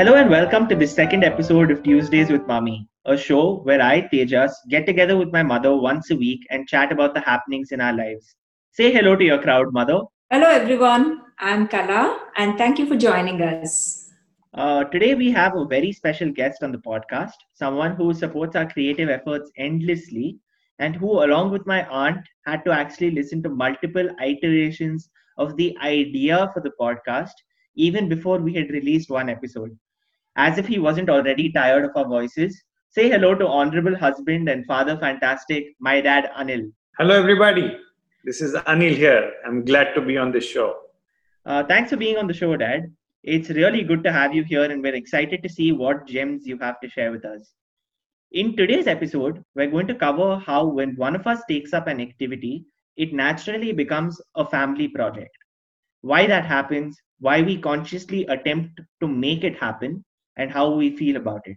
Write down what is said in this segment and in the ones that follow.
Hello and welcome to the second episode of Tuesdays with Mommy, a show where I, Tejas, get together with my mother once a week and chat about the happenings in our lives. Say hello to your crowd, mother. Hello, everyone. I'm Kala, and thank you for joining us. Uh, today, we have a very special guest on the podcast, someone who supports our creative efforts endlessly, and who, along with my aunt, had to actually listen to multiple iterations of the idea for the podcast even before we had released one episode as if he wasn't already tired of our voices. Say hello to honorable husband and father fantastic, my dad Anil. Hello, everybody. This is Anil here. I'm glad to be on this show. Uh, thanks for being on the show, Dad. It's really good to have you here, and we're excited to see what gems you have to share with us. In today's episode, we're going to cover how, when one of us takes up an activity, it naturally becomes a family project. Why that happens, why we consciously attempt to make it happen, and how we feel about it.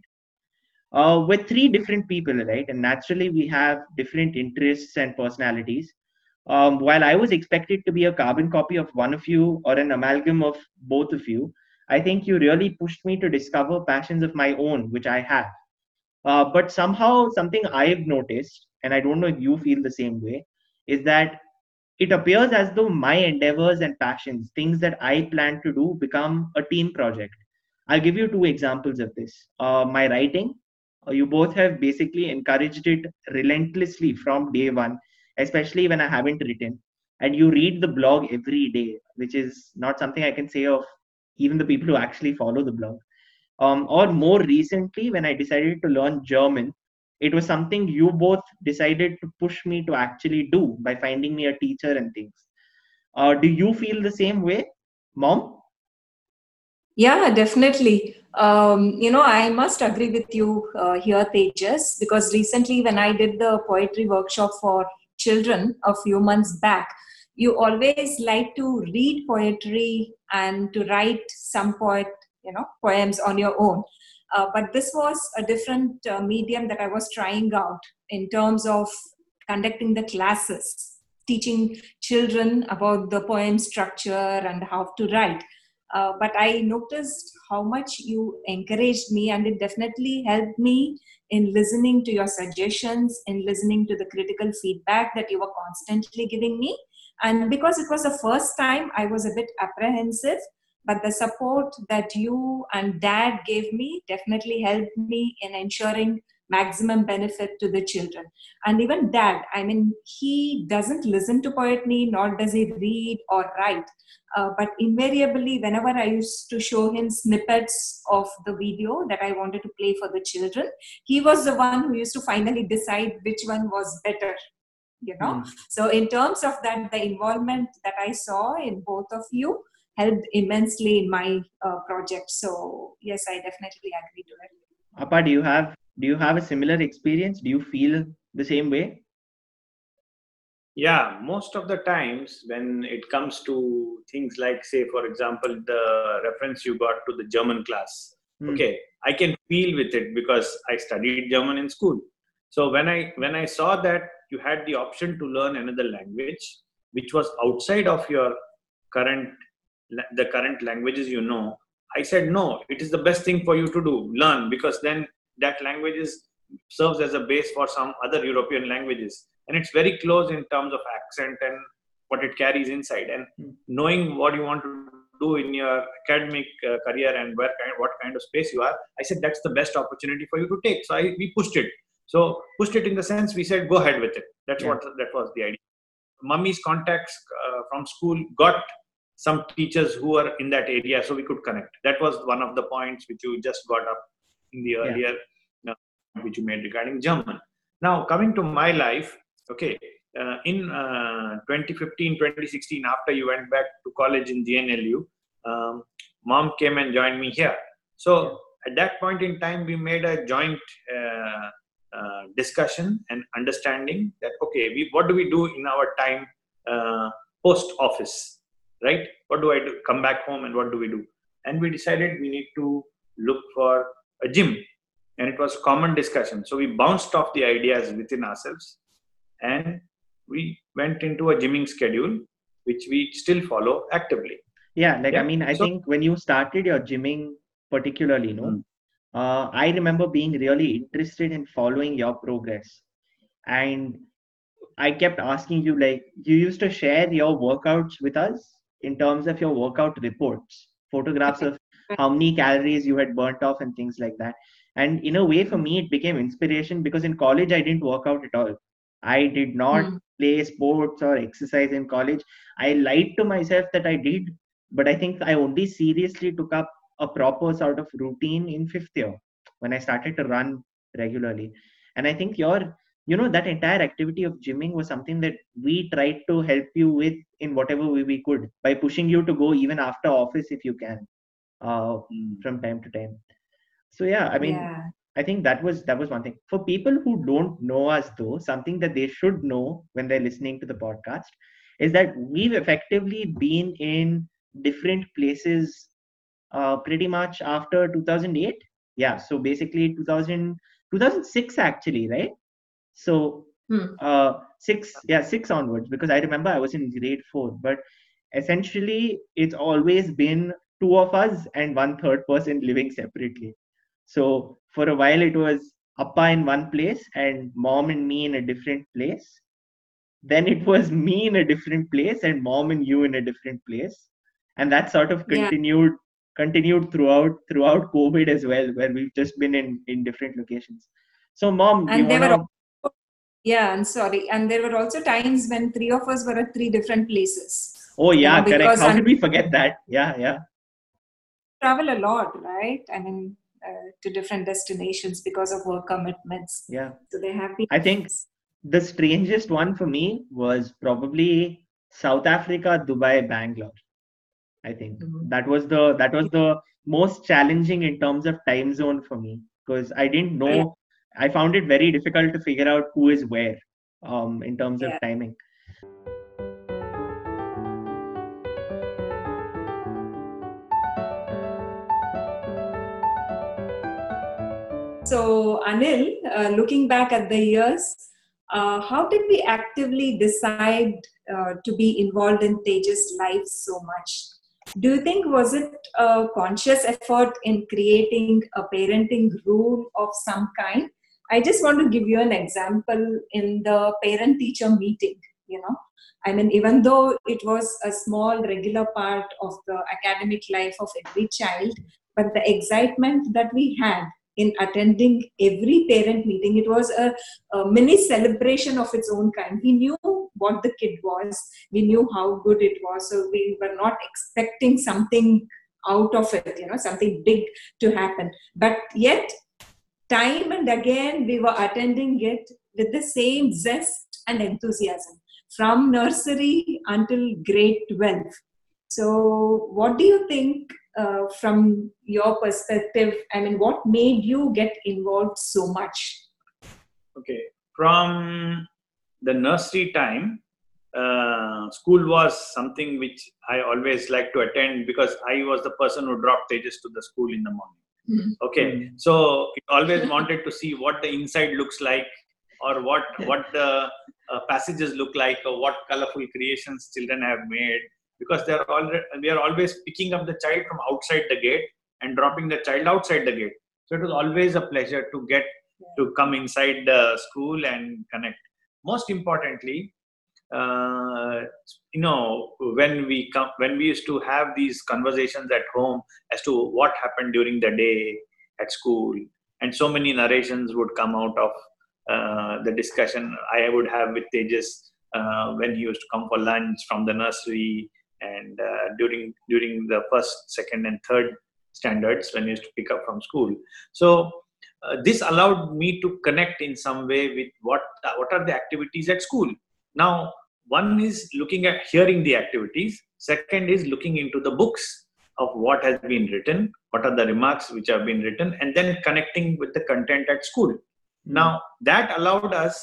Uh, with three different people, right? And naturally, we have different interests and personalities. Um, while I was expected to be a carbon copy of one of you or an amalgam of both of you, I think you really pushed me to discover passions of my own, which I have. Uh, but somehow, something I've noticed, and I don't know if you feel the same way, is that it appears as though my endeavors and passions, things that I plan to do, become a team project. I'll give you two examples of this. Uh, my writing, uh, you both have basically encouraged it relentlessly from day one, especially when I haven't written. And you read the blog every day, which is not something I can say of even the people who actually follow the blog. Um, or more recently, when I decided to learn German, it was something you both decided to push me to actually do by finding me a teacher and things. Uh, do you feel the same way, mom? Yeah, definitely. Um, you know, I must agree with you uh, here, Tejas, because recently when I did the poetry workshop for children a few months back, you always like to read poetry and to write some poet, you know, poems on your own. Uh, but this was a different uh, medium that I was trying out in terms of conducting the classes, teaching children about the poem structure and how to write uh, but I noticed how much you encouraged me, and it definitely helped me in listening to your suggestions, in listening to the critical feedback that you were constantly giving me. And because it was the first time, I was a bit apprehensive, but the support that you and dad gave me definitely helped me in ensuring maximum benefit to the children. And even dad i mean he doesn't listen to poetry nor does he read or write. Uh, but invariably whenever i used to show him snippets of the video that i wanted to play for the children he was the one who used to finally decide which one was better you know? Mm. so in terms of that the involvement that i saw in both of you helped immensely in my uh, project. So yes i definitely agree to it. Appa, do you have do you have a similar experience? Do you feel the same way? Yeah most of the times when it comes to things like say for example the reference you got to the german class. Mm. okay i can feel with it because i studied german in school. So when i when i saw that you had the option to learn another language which was outside of your current the current languages you know i said no it is the best thing for you to do learn because then that language is, serves as a base for some other European languages. And it's very close in terms of accent and what it carries inside. And hmm. knowing what you want to do in your academic uh, career and where kind, what kind of space you are, I said that's the best opportunity for you to take. So I, we pushed it. So pushed it in the sense we said go ahead with it. That's yeah. what that was the idea. Mummy's contacts uh, from school got some teachers who were in that area, so we could connect. That was one of the points which you just got up in the earlier yeah. which you made regarding German. Now, coming to my life, okay, uh, in uh, 2015, 2016, after you went back to college in GNLU, um, mom came and joined me here. So at that point in time, we made a joint uh, uh, discussion and understanding that okay, we what do we do in our time uh, post office, right? What do I do? Come back home and what do we do? And we decided we need to look for a gym and it was common discussion so we bounced off the ideas within ourselves and we went into a gymming schedule which we still follow actively yeah like yeah. i mean i so, think when you started your gymming particularly, no. Mm. Uh, I remember being really interested in following your progress, and I kept asking you like you used to share your workouts with us in terms of your workout reports, photographs of how many calories you had burnt off and things like that. And in a way, for me, it became inspiration because in college I didn't work out at all. I did not mm. play sports or exercise in college. I lied to myself that I did, but I think I only seriously took up a proper sort of routine in fifth year when I started to run regularly. And I think your you know that entire activity of gymming was something that we tried to help you with in whatever way we could by pushing you to go even after office if you can uh, mm. from time to time so yeah i mean yeah. i think that was that was one thing for people who don't know us though something that they should know when they're listening to the podcast is that we've effectively been in different places uh, pretty much after 2008 yeah so basically 2000 2006 actually right so hmm. uh, six, yeah, six onwards, because I remember I was in grade four, but essentially it's always been two of us and one third person living separately. So for a while it was Appa in one place and mom and me in a different place. Then it was me in a different place and mom and you in a different place. And that sort of continued yeah. continued throughout throughout COVID as well, where we've just been in in different locations. So mom, and they wanna... were yeah, I'm sorry. And there were also times when three of us were at three different places. Oh yeah, you know, correct. How did we forget that? Yeah, yeah. Travel a lot, right? I mean, uh, to different destinations because of work commitments. Yeah. So they have been. I think the strangest one for me was probably South Africa, Dubai, Bangalore. I think mm-hmm. that was the that was the most challenging in terms of time zone for me because I didn't know I found it very difficult to figure out who is where um, in terms yeah. of timing. So, Anil, uh, looking back at the years, uh, how did we actively decide uh, to be involved in Tejas' life so much? Do you think was it a conscious effort in creating a parenting rule of some kind, I just want to give you an example in the parent teacher meeting. You know, I mean, even though it was a small regular part of the academic life of every child, but the excitement that we had in attending every parent meeting, it was a, a mini celebration of its own kind. We knew what the kid was, we knew how good it was, so we were not expecting something out of it, you know, something big to happen. But yet, time and again we were attending it with the same zest and enthusiasm from nursery until grade 12 so what do you think uh, from your perspective i mean what made you get involved so much okay from the nursery time uh, school was something which i always like to attend because i was the person who dropped Tejas to the school in the morning Mm-hmm. Okay, mm-hmm. so it always wanted to see what the inside looks like, or what what the uh, passages look like, or what colorful creations children have made. Because they're already we are always picking up the child from outside the gate and dropping the child outside the gate. So it was always a pleasure to get to come inside the school and connect. Most importantly, uh, you know when we come when we used to have these conversations at home as to what happened during the day at school and so many narrations would come out of uh, the discussion i would have with tejas uh, when he used to come for lunch from the nursery and uh, during during the first second and third standards when he used to pick up from school. So uh, this allowed me to connect in some way with what what are the activities at school. Now one is looking at hearing the activities. Second is looking into the books of what has been written what are the remarks which have been written and then connecting with the content at school. Mm-hmm. now that allowed us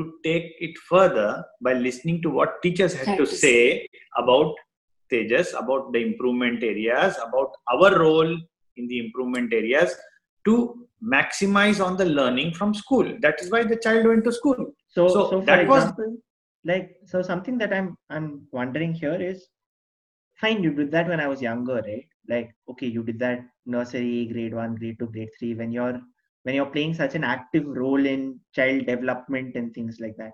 to take it further by listening to what teachers had to say about Tejas, about the improvement areas, about our role in the improvement areas to maximize on the learning from school. That is why the child went to school. So, so, so that example, was like so something that i'm i'm wondering here is fine you did that when i was younger right like okay you did that nursery grade 1 grade 2 grade 3 when you're when you're playing such an active role in child development and things like that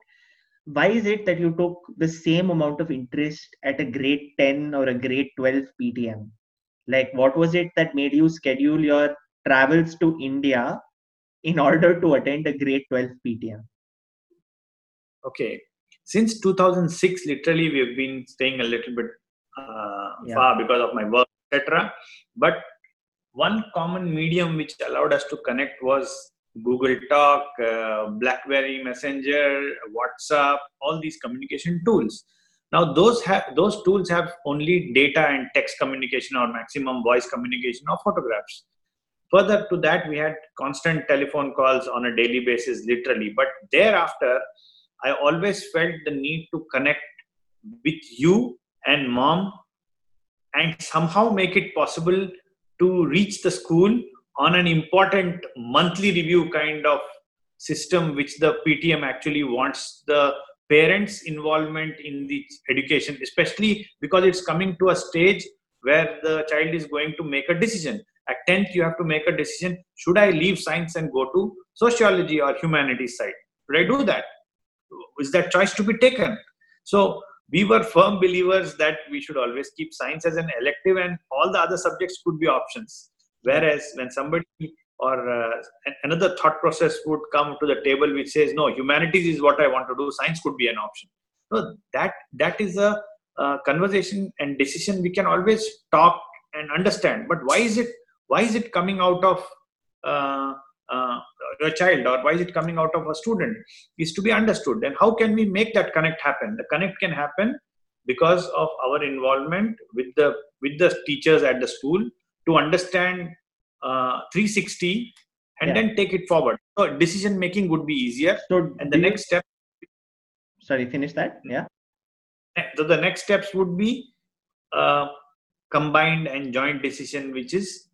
why is it that you took the same amount of interest at a grade 10 or a grade 12 ptm like what was it that made you schedule your travels to india in order to attend a grade 12 ptm okay. Since 2006 literally we have been staying a little bit uh, Yeah. far because of my work etc but one common medium which allowed us to connect was google talk uh, blackberry messenger whatsapp all these communication tools. Now those have those tools have only data and text communication or maximum voice communication or photographs. Further to that we had constant telephone calls on a daily basis literally. But thereafter i always felt the need to connect with you and mom and somehow make it possible to reach the school on an important monthly review kind of system which the ptm actually wants the parents involvement in the education especially because it's coming to a stage where the child is going to make a decision. At 10th you have to make a decision should i leave science and go to sociology or humanities side? Should i do that? Is that choice to be taken? So we were firm believers that we should always keep science as an elective and all the other subjects could be options. Whereas when somebody or uh, another thought process would come to the table which says no humanities is what i want to do science could be an option. So that that is a conversation and decision we can always talk and understand. But why is it why is it coming out of uh, uh, a child or why is it coming out of a student is to be understood. And how can we make that connect happen? The connect can happen because of our involvement with the with the teachers at the school to understand uh, 360 and Yeah. then take it forward. So decision making would be easier. So and the next step sorry finish that. Yeah. So the next steps would be uh, combined and joint decision which is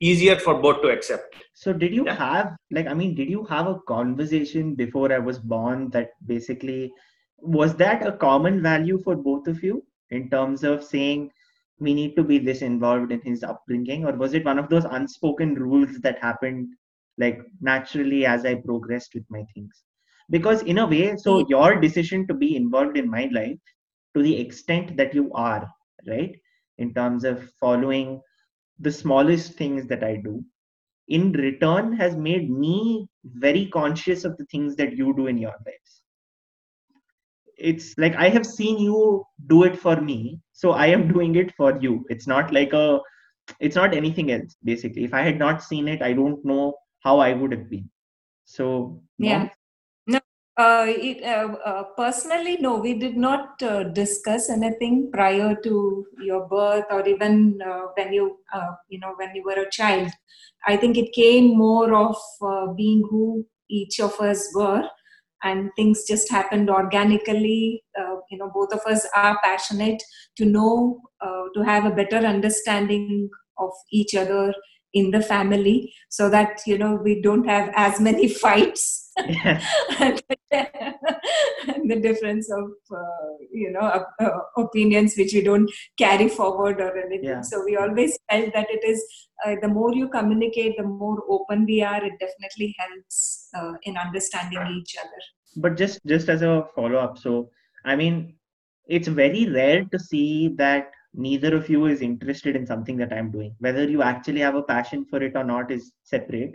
easier for both to accept. So did you Yeah. have like I mean did you have a conversation before I was born that basically was that a common value for both of you in terms of saying we need to be this involved in his upbringing or was it one of those unspoken rules that happened like naturally as I progressed with my things? Because in a way so mm. your decision to be involved in my life to the extent that you are right in terms of following the smallest things that I do in return has made me very conscious of the things that you do in your lives. It's like i have seen you do it for me so i am doing it for you. It's not like a it's not anything else basically. If i had not seen it i don't know how i would have been. So Yeah. Uh, it, uh, uh, personally, no, we did not uh, discuss anything prior to your birth or even uh, when you, uh, you know, when you were a child. I think it came more of being who each of us were, and things just happened organically. You know, both of us are passionate to know, to have a better understanding of each other in the family, so that you know we don't have as many fights. yeah. and the difference of uh, you know uh, uh, opinions which we don't carry forward or anything Yeah. so we always felt that it is uh, the more you communicate the more open we are it definitely helps uh, in understanding each other but just just as a follow up so i mean it's very rare to see that neither of you is interested in something that i'm doing. Whether you actually have a passion for it or not is separate.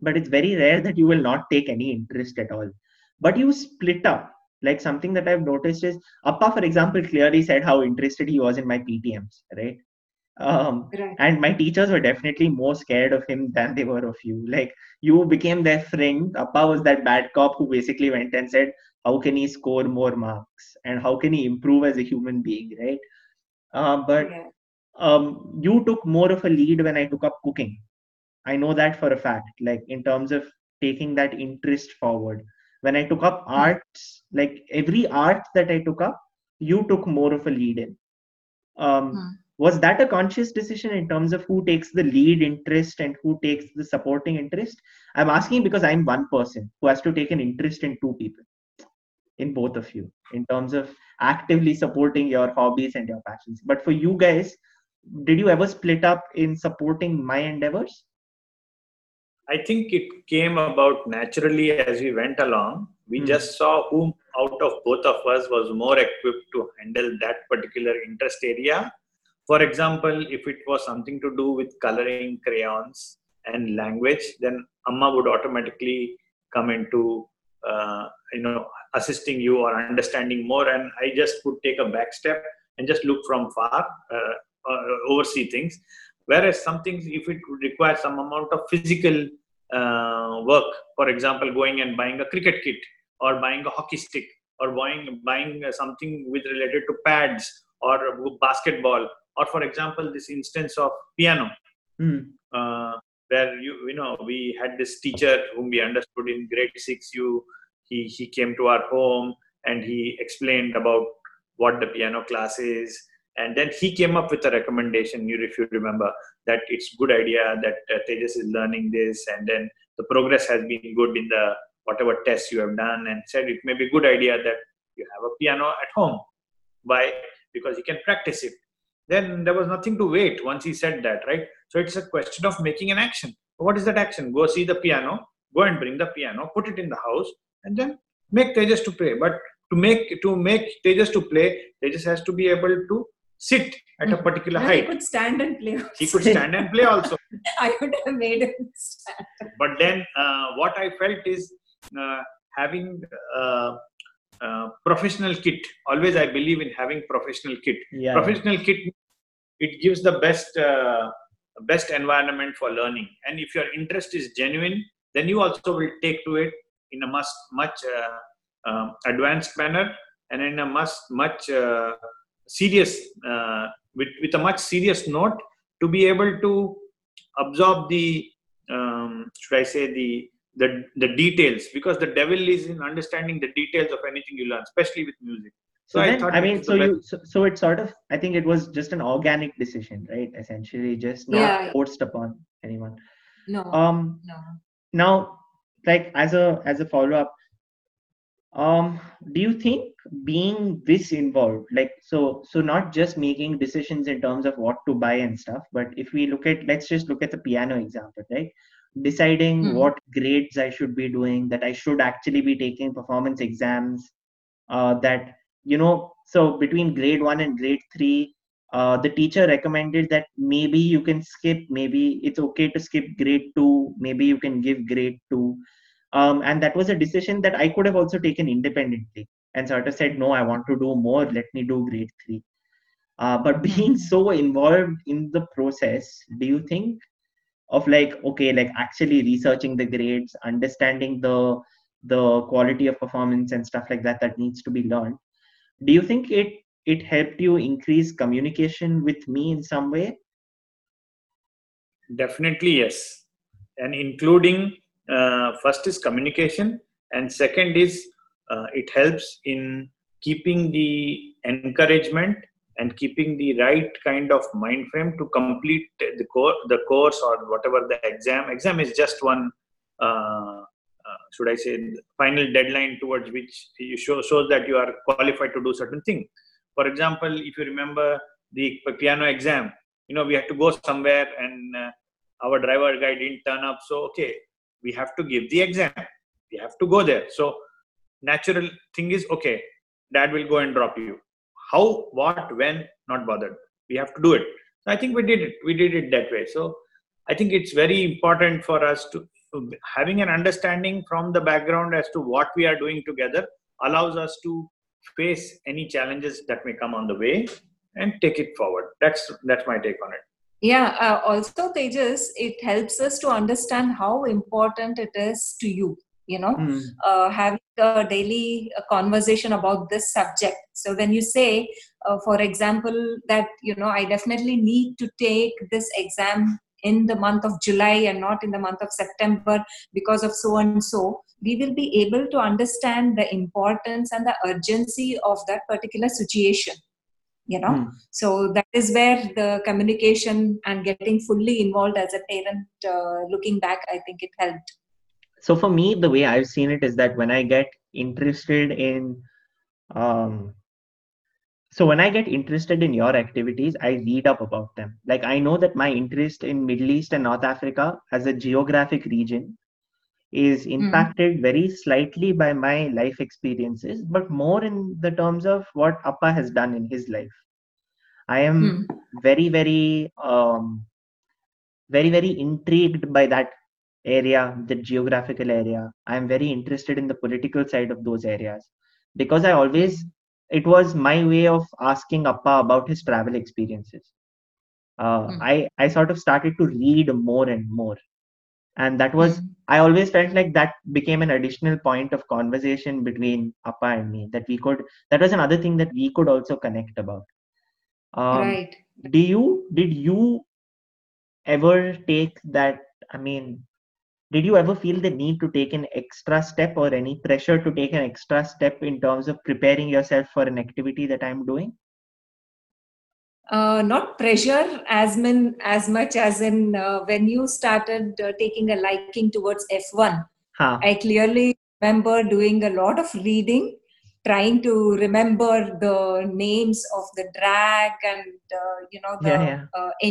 But it's very rare that you will not take any interest at all. But you split up. Like something that i've noticed is appa for example clearly said how interested he was in my ptms right? Um, right. and my teachers were definitely more scared of him than they were of you. Like you became their friend. Appa was that bad cop who basically went and said how can he score more marks? And how can he improve as a human being? Right uh, but yeah. um, you took more of a lead when i took up cooking. I know that for a fact like in terms of taking that interest forward. When i took up arts like every art that i took up you took more of a lead in. Um, Hmm. was that a conscious decision in terms of who takes the lead interest and who takes the supporting interest? I'm asking because i'm one person who has to take an interest in two people in both of you in terms of actively supporting your hobbies and your passions but for you guys did you ever split up in supporting my endeavors? I think it came about naturally as we went along. We Hmm. just saw whom out of both of us was more equipped to handle that particular interest area. For example, if it was something to do with coloring, crayons, and language, then Amma would automatically come into you know assisting you or understanding more, and I just would take a back step and just look from far, uh, uh, oversee things. Whereas some things, if it would require some amount of physical uh, work, for example, going and buying a cricket kit or buying a hockey stick or buying buying uh, something with related to pads or basketball or for example this instance of piano Hmm. uh, where you you know we had this teacher whom we understood in grade 6 you he he came to our home and he explained about what the piano class is. And then he came up with a recommendation you if you remember that it's good idea that uh, tejas is learning this and then the progress has been good in the whatever tests you have done and said it may be good idea that you have a piano at home. Why? Because you can practice it. Then there was nothing to wait once he said that right so it's a question of making an action. What is that action? Go see the piano go and bring the piano put it in the house and then make tejas to play. But to make to make tejas to play tejas has to be able to sit at a particular He height. He could stand and play. he could stand and play also. I would have made him stand. but then uh, what i felt is uh, having uh, uh, professional kit. Always i believe in having professional kit. Yeah. professional kit it gives the best uh, best environment for learning. And if your interest is genuine then you also will take to it in a much much uh, um, advanced manner and in a much much uh, serious uh, with, with a much serious note to be able to absorb the um, should i say the the the details. Because the devil is in understanding the details of anything you learn especially with music So, then, thought I mean, so you, so, so it sort of, I think it was just an organic decision, right? Essentially, just not Yeah. forced upon anyone. No, Um, no. now, like as a as a follow up, um, do you think being this involved, like so, so not just making decisions in terms of what to buy and stuff, but if we look at, let's just look at the piano example, right? Deciding Hmm. what grades I should be doing, that I should actually be taking performance exams, uh, that you know so between grade one and grade three uh, the teacher recommended that maybe you can skip maybe it's okay to skip grade two maybe you can give grade two. Um, and that was a decision that i could have also taken independently and sort of said no i want to do more. Let me do grade three. Uh, but being so involved in the process do you think of like okay like actually researching the grades understanding the the quality of performance and stuff like that that needs to be learned do you think it it helped you increase communication with me in some way Definitely, yes. And including uh, first is communication, and second is uh, it helps in keeping the encouragement and keeping the right kind of mind frame to complete the core, the course or whatever the exam. Exam is just one. Uh, should I say final deadline towards which you show shows that you are qualified to do certain thing. For example, if you remember the piano exam, you know we had to go somewhere and uh, our driver guy didn't turn up. So okay we have to give the exam. We have to go there. So natural thing is okay dad will go and drop you. How what when not bothered. We have to do it. I think we did it. We did it that way. So i think it's very important for us to having an understanding from the background as to what we are doing together allows us to face any challenges that may come on the way and take it forward that's that's my take on it Yeah, uh, also Tejas, it helps us to understand how important it is to you, you know, Hmm. uh, having a daily conversation about this subject. So when you say, uh, for example, that, you know, I definitely need to take this exam in the month of July and not in the month of September because of so and so, we will be able to understand the importance and the urgency of that particular situation. You know, Hmm. so that is where the communication and getting fully involved as a parent, uh, looking back, I think it helped. so for me the way i've seen it is that when i get interested in um so when i get interested in your activities i read up about them like i know that my interest in middle east and north africa as a geographic region is impacted mm. very slightly by my life experiences but more in the terms of what appa has done in his life i am mm. very very um, very very intrigued by that area the geographical area i am very interested in the political side of those areas because i always it was my way of asking Appa about his travel experiences. Uh, mm. I I sort of started to read more and more, and that was mm. I always felt like that became an additional point of conversation between Appa and me. That we could that was another thing that we could also connect about. Um, right. Do you did you ever take that? I mean, did you ever feel the need to take an extra step or any pressure to take an extra step in terms of preparing yourself for an activity that i'm doing uh, not pressure as min, as much as in uh, when you started uh, taking a liking towards f1 huh. i clearly remember doing a lot of reading trying to remember the names of the drag and uh, you know the yeah, yeah.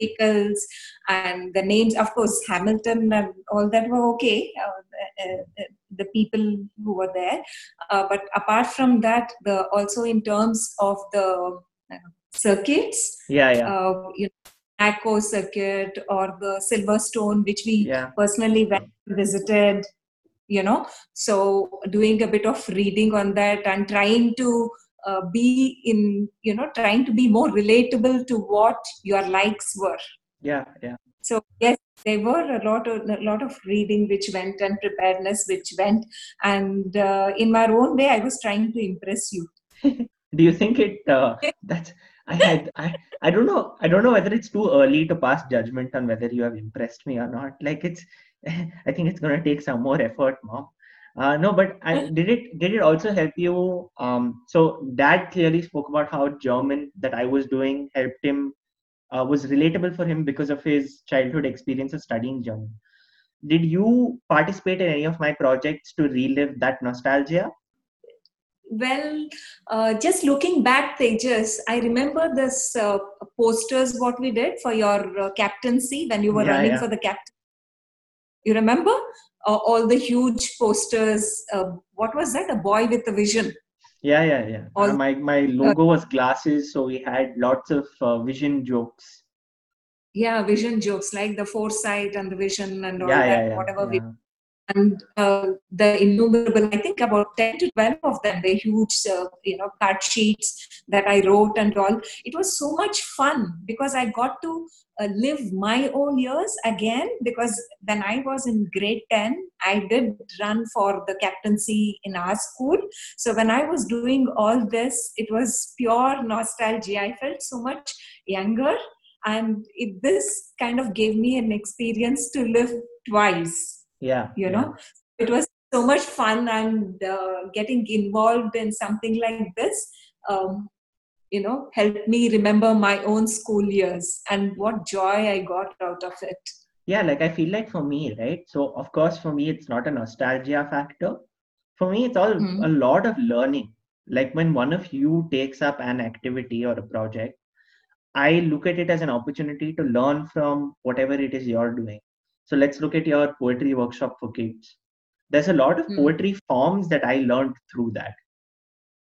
Uh, vehicles and the names of course hamilton and all that were okay uh, uh, the people who were there uh, but apart from that the also in terms of the uh, circuits yeah yeah uh, you know, Monaco circuit or the Silverstone, which we yeah. personally went visited, you know. So doing a bit of reading on that and trying to uh, be in you know trying to be more relatable to what your likes were. Yeah yeah. So yes there were a lot of a lot of reading which went and preparedness which went. And uh, in my own way i was trying to impress you. Do you think it uh, that's I had I, I don't know I don't know whether it's too early to pass judgment on whether you have impressed me or not. Like it's I think it's gonna take some more effort, mom. Uh, no, but I, did it did it also help you? Um, so Dad clearly spoke about how German that I was doing helped him uh, was relatable for him because of his childhood experience of studying German. Did you participate in any of my projects to relive that nostalgia? Well, uh, just looking back, Tejas, I remember this uh, posters what we did for your uh, captaincy when you were yeah, running yeah. for the captain. You remember? Uh, all the huge posters. Uh, what was that? A boy with a vision. Yeah, yeah, yeah. All, uh, my my logo was glasses, so we had lots of uh, vision jokes. Yeah, vision jokes like the foresight and the vision and all yeah, that. Yeah, whatever we and uh, the innumerable i think about 10 to 12 of them the huge uh, you know card sheets that i wrote and all. It was so much fun because i got to uh, live my own years again because when i was in grade 10 i did run for the captaincy in our school. So when i was doing all this it was pure nostalgia. I felt so much younger and it, this kind of gave me an experience to live twice yeah you know? It was so much fun and uh, getting involved in something like this um, you know helped me remember my own school years and what joy i got out of it. Yeah like i feel like for me right? So of course for me it's not a nostalgia factor. For me it's all mm-hmm. a lot of learning. Like when one of you takes up an activity or a project i look at it as an opportunity to learn from whatever it is you're doing so let's look at your poetry workshop for kids. There's a lot of mm. poetry forms that I learned through that.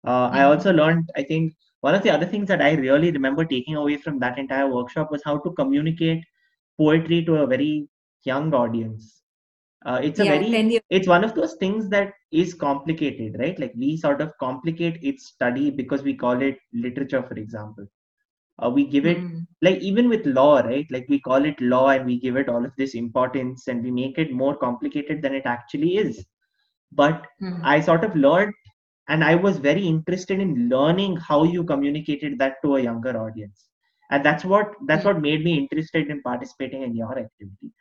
Uh, mm. I hmm. also learned, I think, one of the other things that I really remember taking away from that entire workshop was how to communicate poetry to a very young audience. Uh, it's a yeah, very, it's one of those things that is complicated, right? Like we sort of complicate its study because we call it literature, for example uh, we give it mm. like even with law right like we call it law and we give it all of this importance and we make it more complicated than it actually is but mm. i sort of learned and i was very interested in learning how you communicated that to a younger audience and that's what that's mm. what made me interested in participating in your activity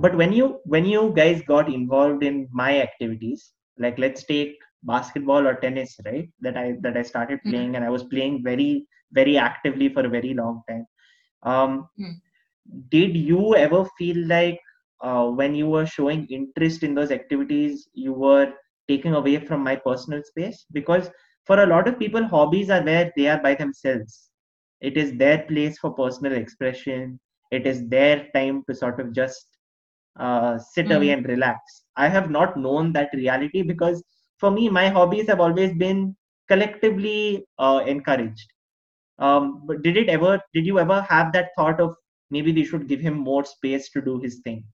but when you when you guys got involved in my activities like let's take basketball or tennis right that i that i started hmm. playing mm. and i was playing very very actively for a very long time um mm. did you ever feel like uh, when you were showing interest in those activities, you were taking away from my personal space because for a lot of people, hobbies are where they are by themselves. It is their place for personal expression. It is their time to sort of just uh, sit mm. away and relax. I have not known that reality because for me, my hobbies have always been collectively uh, encouraged. Um, but did it ever? Did you ever have that thought of maybe we should give him more space to do his thing?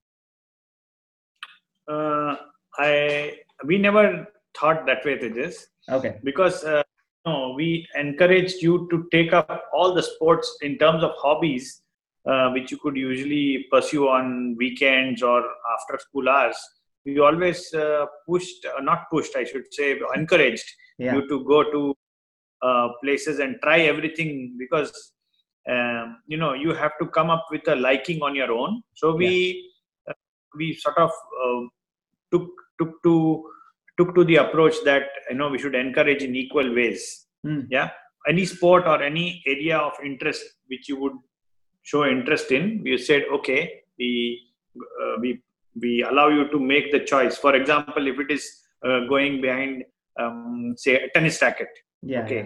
Uh, I we never thought that way, Tejas. Okay. Because uh, no, we encouraged you to take up all the sports in terms of hobbies, uh, which you could usually pursue on weekends or after school hours. We always uh, pushed, uh, not pushed, I should say, encouraged yeah. you to go to uh, places and try everything because um, you know you have to come up with a liking on your own. So we yeah. Uh, we sort of took took to took to the approach that you know we should encourage in equal ways mm. yeah any sport or any area of interest which you would show interest in we said okay we uh, we we allow you to make the choice for example if it is uh, going behind um, say a tennis racket yeah okay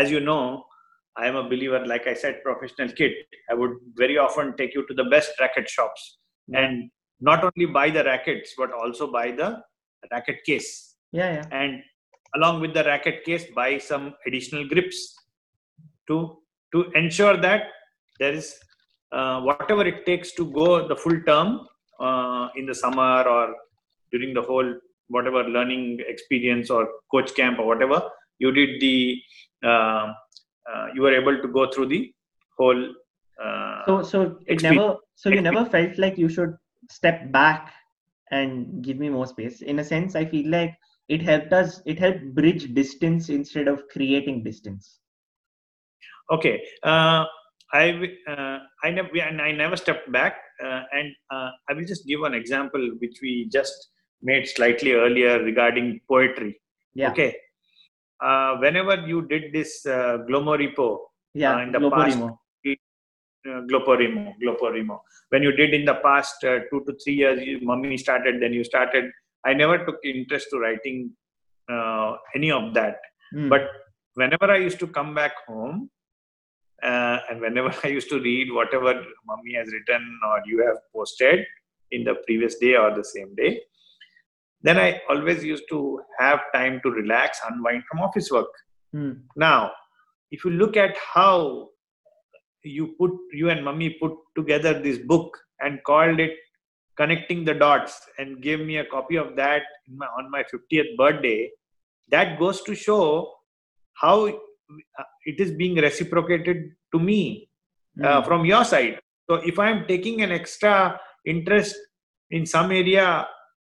as you know i am a believer like i said professional kid i would very often take you to the best racket shops yeah. and not only buy the rackets but also buy the racket case. Yeah, yeah. And along with the racket case, buy some additional grips to to ensure that there is uh, whatever it takes to go the full term uh, in the summer or during the whole whatever learning experience or coach camp or whatever you did the uh, uh you were able to go through the whole uh, so so it never so you never felt like you should step back and give me more space? In a sense i feel like it helped us it helped bridge distance instead of creating distance. Okay uh, i uh, i never and i never stepped back uh, and uh, i will just give an example which we just made slightly earlier regarding poetry yeah okay uh, whenever you did this uh, glomoripo yeah in the GloPoWriMo. past uh, GloPoWriMo, GloPoWriMo. When you did in the past uh, two to three years, you, mummy started, then you started. I never took interest to writing uh, any of that. Mm. But whenever I used to come back home, uh, and whenever I used to read whatever mummy has written or you have posted in the previous day or the same day, then I always used to have time to relax, unwind from office work. Mm. Now, if you look at how you put you and mummy put together this book and called it connecting the dots and gave me a copy of that my, on my 50th birthday that goes to show how it is being reciprocated to me uh, mm. from your side so if i am taking an extra interest in some area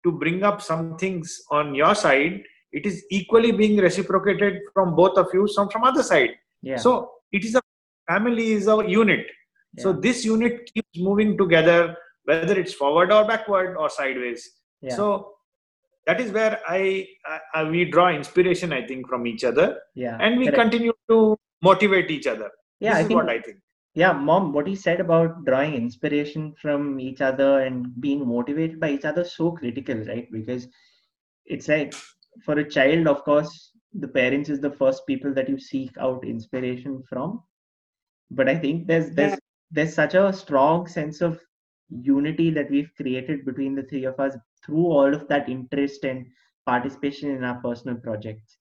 to bring up some things on your side it is equally being reciprocated from both of you some from other side yeah. so it is a family is a unit yeah. so this unit keeps moving together whether it's forward or backward or sideways yeah. so that is where I, I, we draw inspiration i think from each other. Yeah and we Correct. continue to motivate each other. Yeah this I is think, what i think. Yeah mom what he said about drawing inspiration from each other and being motivated by each other so critical right? Because it's like for a child of course the parents is the first people that you seek out inspiration from. But i think there's there's yeah. there's such a strong sense of unity that we've created between the three of us through all of that interest and participation in our personal projects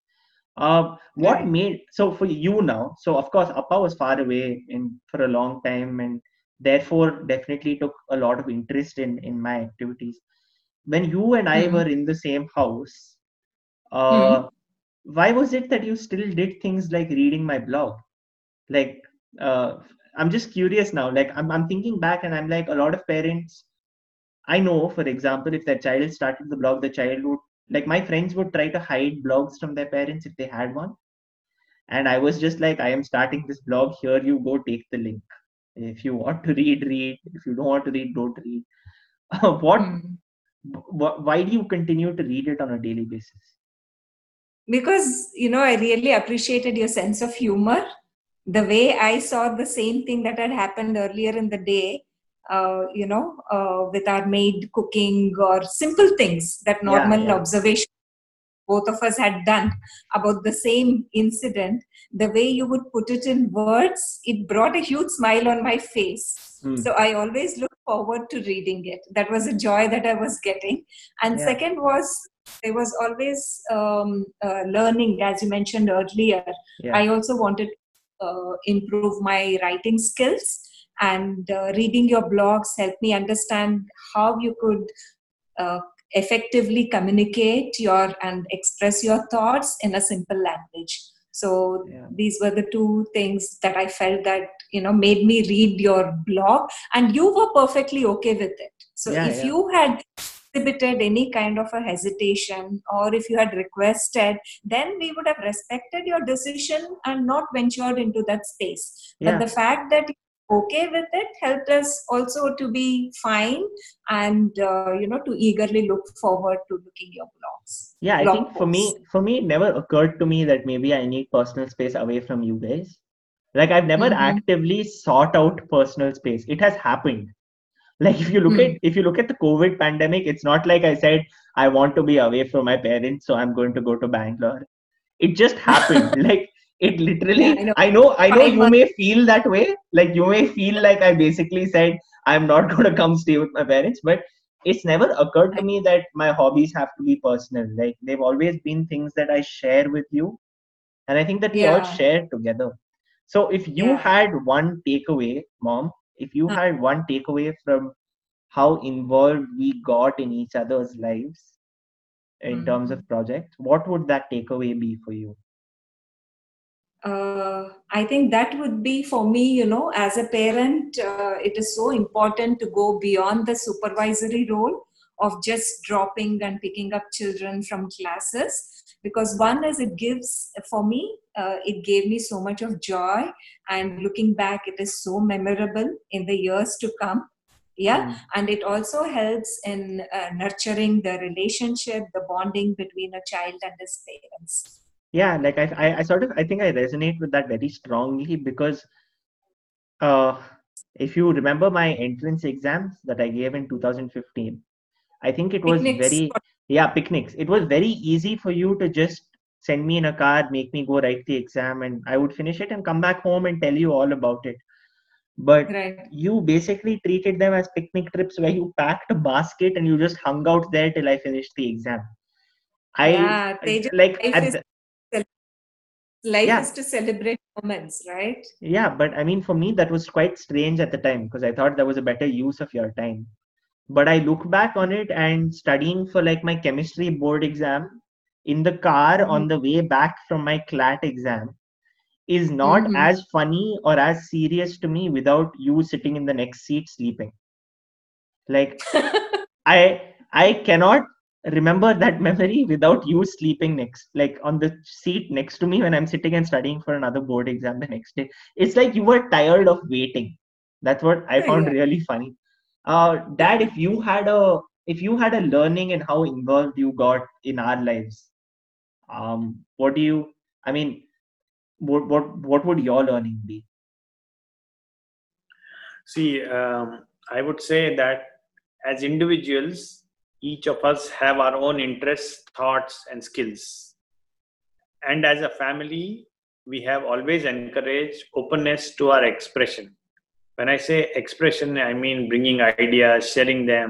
uh, what right. made so for you now so of course appa was far away in for a long time and therefore definitely took a lot of interest in in my activities when you and i mm-hmm. were in the same house uh, mm-hmm. why was it that you still did things like reading my blog like uh, i'm just curious now like I'm, I'm thinking back and i'm like a lot of parents i know for example if their child started the blog the child would like my friends would try to hide blogs from their parents if they had one. And i was just like i am starting this blog here you go take the link. If you want to read read. If you don't want to read don't read. What mm. why do you continue to read it on a daily basis? Because you know i really appreciated your sense of humor. The way I saw the same thing that had happened earlier in the day, uh, you know, uh, with our maid cooking or simple things that normal yeah. observation both of us had done about the same incident, the way you would put it in words, it brought a huge smile on my face. Mm. So I always look forward to reading it. That was a joy that I was getting. And yeah. second was there was always um, uh, learning, as you mentioned earlier. Yeah. I also wanted to uh, improve my writing skills and uh, reading your blogs helped me understand how you could uh, effectively communicate your and express your thoughts in a simple language so yeah. these were the two things that i felt that you know made me read your blog and you were perfectly okay with it so yeah, if yeah. you had exhibited any kind of a hesitation or if you had requested then we would have respected your decision and not ventured into that space but the fact that okay with it helped us also to be fine and uh, you know to eagerly look forward to looking your blogs. Yeah i think for me for me it never occurred to me that maybe i need personal space away from you guys. Like i've never mm-hmm. actively sought out personal space. It has happened. Like if you look mm. at if you look at the covid pandemic it's not like i said i want to be away from my parents so i'm going to go to bangalore. It just happened. Like it literally yeah, I, know. I know i know you may feel that way like you may feel like i basically said i'm not going to come stay with my parents but it's never occurred to me that my hobbies have to be personal like they've always been things that i share with you and i think that we yeah. all share together so if you yeah. had one takeaway mom if you had one takeaway from how involved we got in each other's lives in mm-hmm. terms of projects what would that takeaway be for you uh, I think that would be for me, you know, as a parent, uh, it is so important to go beyond the supervisory role of just dropping and picking up children from classes. Because one is it gives, for me, uh, it gave me so much of joy. And looking back, it is so memorable in the years to come. Yeah. Mm. And it also helps in uh, nurturing the relationship, the bonding between a child and his parents yeah like I, I, I sort of i think i resonate with that very strongly because uh if you remember my entrance exams that i gave in 2015 i think it was picnics. very yeah picnics it was very easy for you to just send me in a car make me go write the exam and i would finish it and come back home and tell you all about it but right. you basically treated them as picnic trips where you packed a basket and you just hung out there till i finished the exam i yeah, like at the, life yeah. is to celebrate moments right yeah but i mean for me that was quite strange at the time because i thought that was a better use of your time but i look back on it and studying for like my chemistry board exam in the car mm-hmm. on the way back from my clat exam is not mm-hmm. as funny or as serious to me without you sitting in the next seat sleeping like i i cannot remember that memory without you sleeping next like on the seat next to me when i'm sitting and studying for another board exam the next day. It's like you were tired of waiting. That's what i found really funny. Uh dad if you had a if you had a learning and how involved you got in our lives um what do you i mean what what what would your learning be? See um, i would say that as individuals each of us have our own interests thoughts and skills. And as a family we have always encouraged openness to our expression. When i say expression i mean bringing ideas sharing them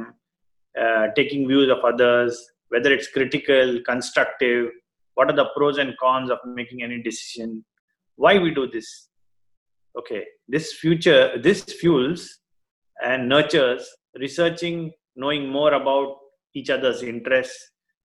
uh, taking views of others whether it's critical constructive what are the pros and cons of making any decision? Why we do this? Okay this future this fuels and nurtures researching knowing more about each other's interests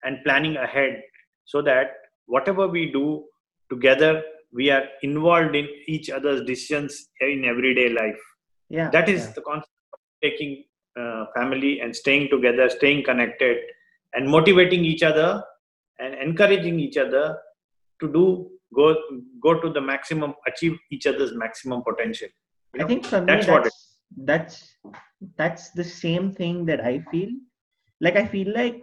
and planning ahead so that whatever we do together we are involved in each other's decisions in everyday life. Yeah that is yeah. the concept of taking uh, family and staying together staying connected and motivating each other and encouraging each other to do go go to the maximum achieve each other's maximum potential. You know, i think for that's me that's, that's that's the same thing that i feel like i feel like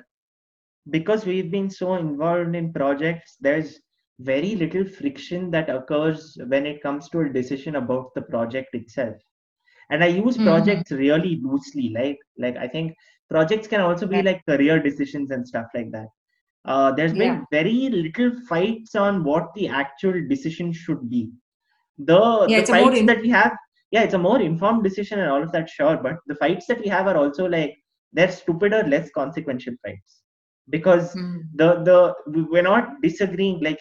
because we've been so involved in projects there's very little friction that occurs when it comes to a decision about the project itself and i use Mhm. projects really loosely like like i think projects can also be like career decisions and stuff like that uh, there's been Yeah. very little fights on what the actual decision should be the Yeah, the fights in- that we have yeah it's a more informed decision and all of that sure but the fights that we have are also like they're stupider less consequential fights because Mm. the the we're not disagreeing like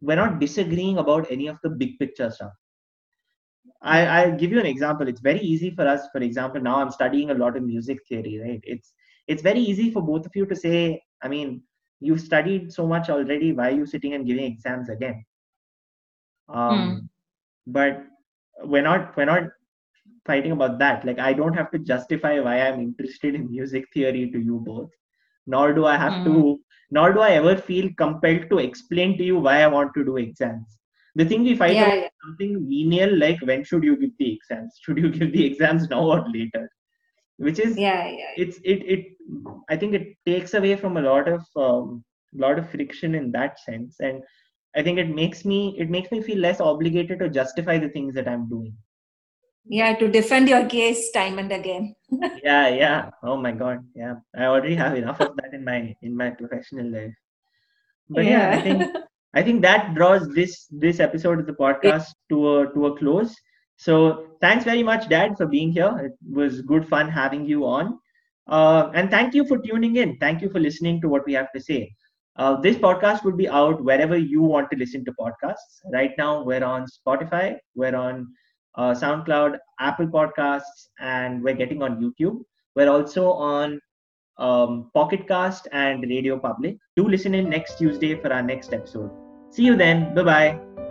we're not disagreeing about any of the big picture stuff I, I'll give you an example. It's very easy for us. For example, now I'm studying a lot of music theory, right? It's it's very easy for both of you to say, I mean, you've studied so much already. Why are you sitting and giving exams again? Um, But we're not we're not fighting about that. Like I don't have to justify why I'm interested in music theory to you both, nor do I have to, nor do I ever feel compelled to explain to you why I want to do exams. The thing we fight Yeah, about yeah. is something venial, like when should you give the exams? Should you give the exams now or later? Which is Yeah, yeah. it's it it I think it takes away from a lot of um, lot of friction in that sense, and I think it makes me it makes me feel less obligated to justify the things that I'm doing. Yeah, to defend your case time and again. yeah yeah. Oh my god yeah. I already have enough of that in my in my professional life. But yeah, i think i think that draws this this episode of the podcast to a to a close. So thanks very much dad for being here. It was good fun having you on. Uh, and thank you for tuning in. Thank you for listening to what we have to say. Uh, this podcast will be out wherever you want to listen to podcasts. Right now we're on spotify we're on uh, SoundCloud, Apple Podcasts, and we're getting on YouTube. We're also on um, Pocket Cast and Radio Public. Do listen in next Tuesday for our next episode. See you then. Bye bye.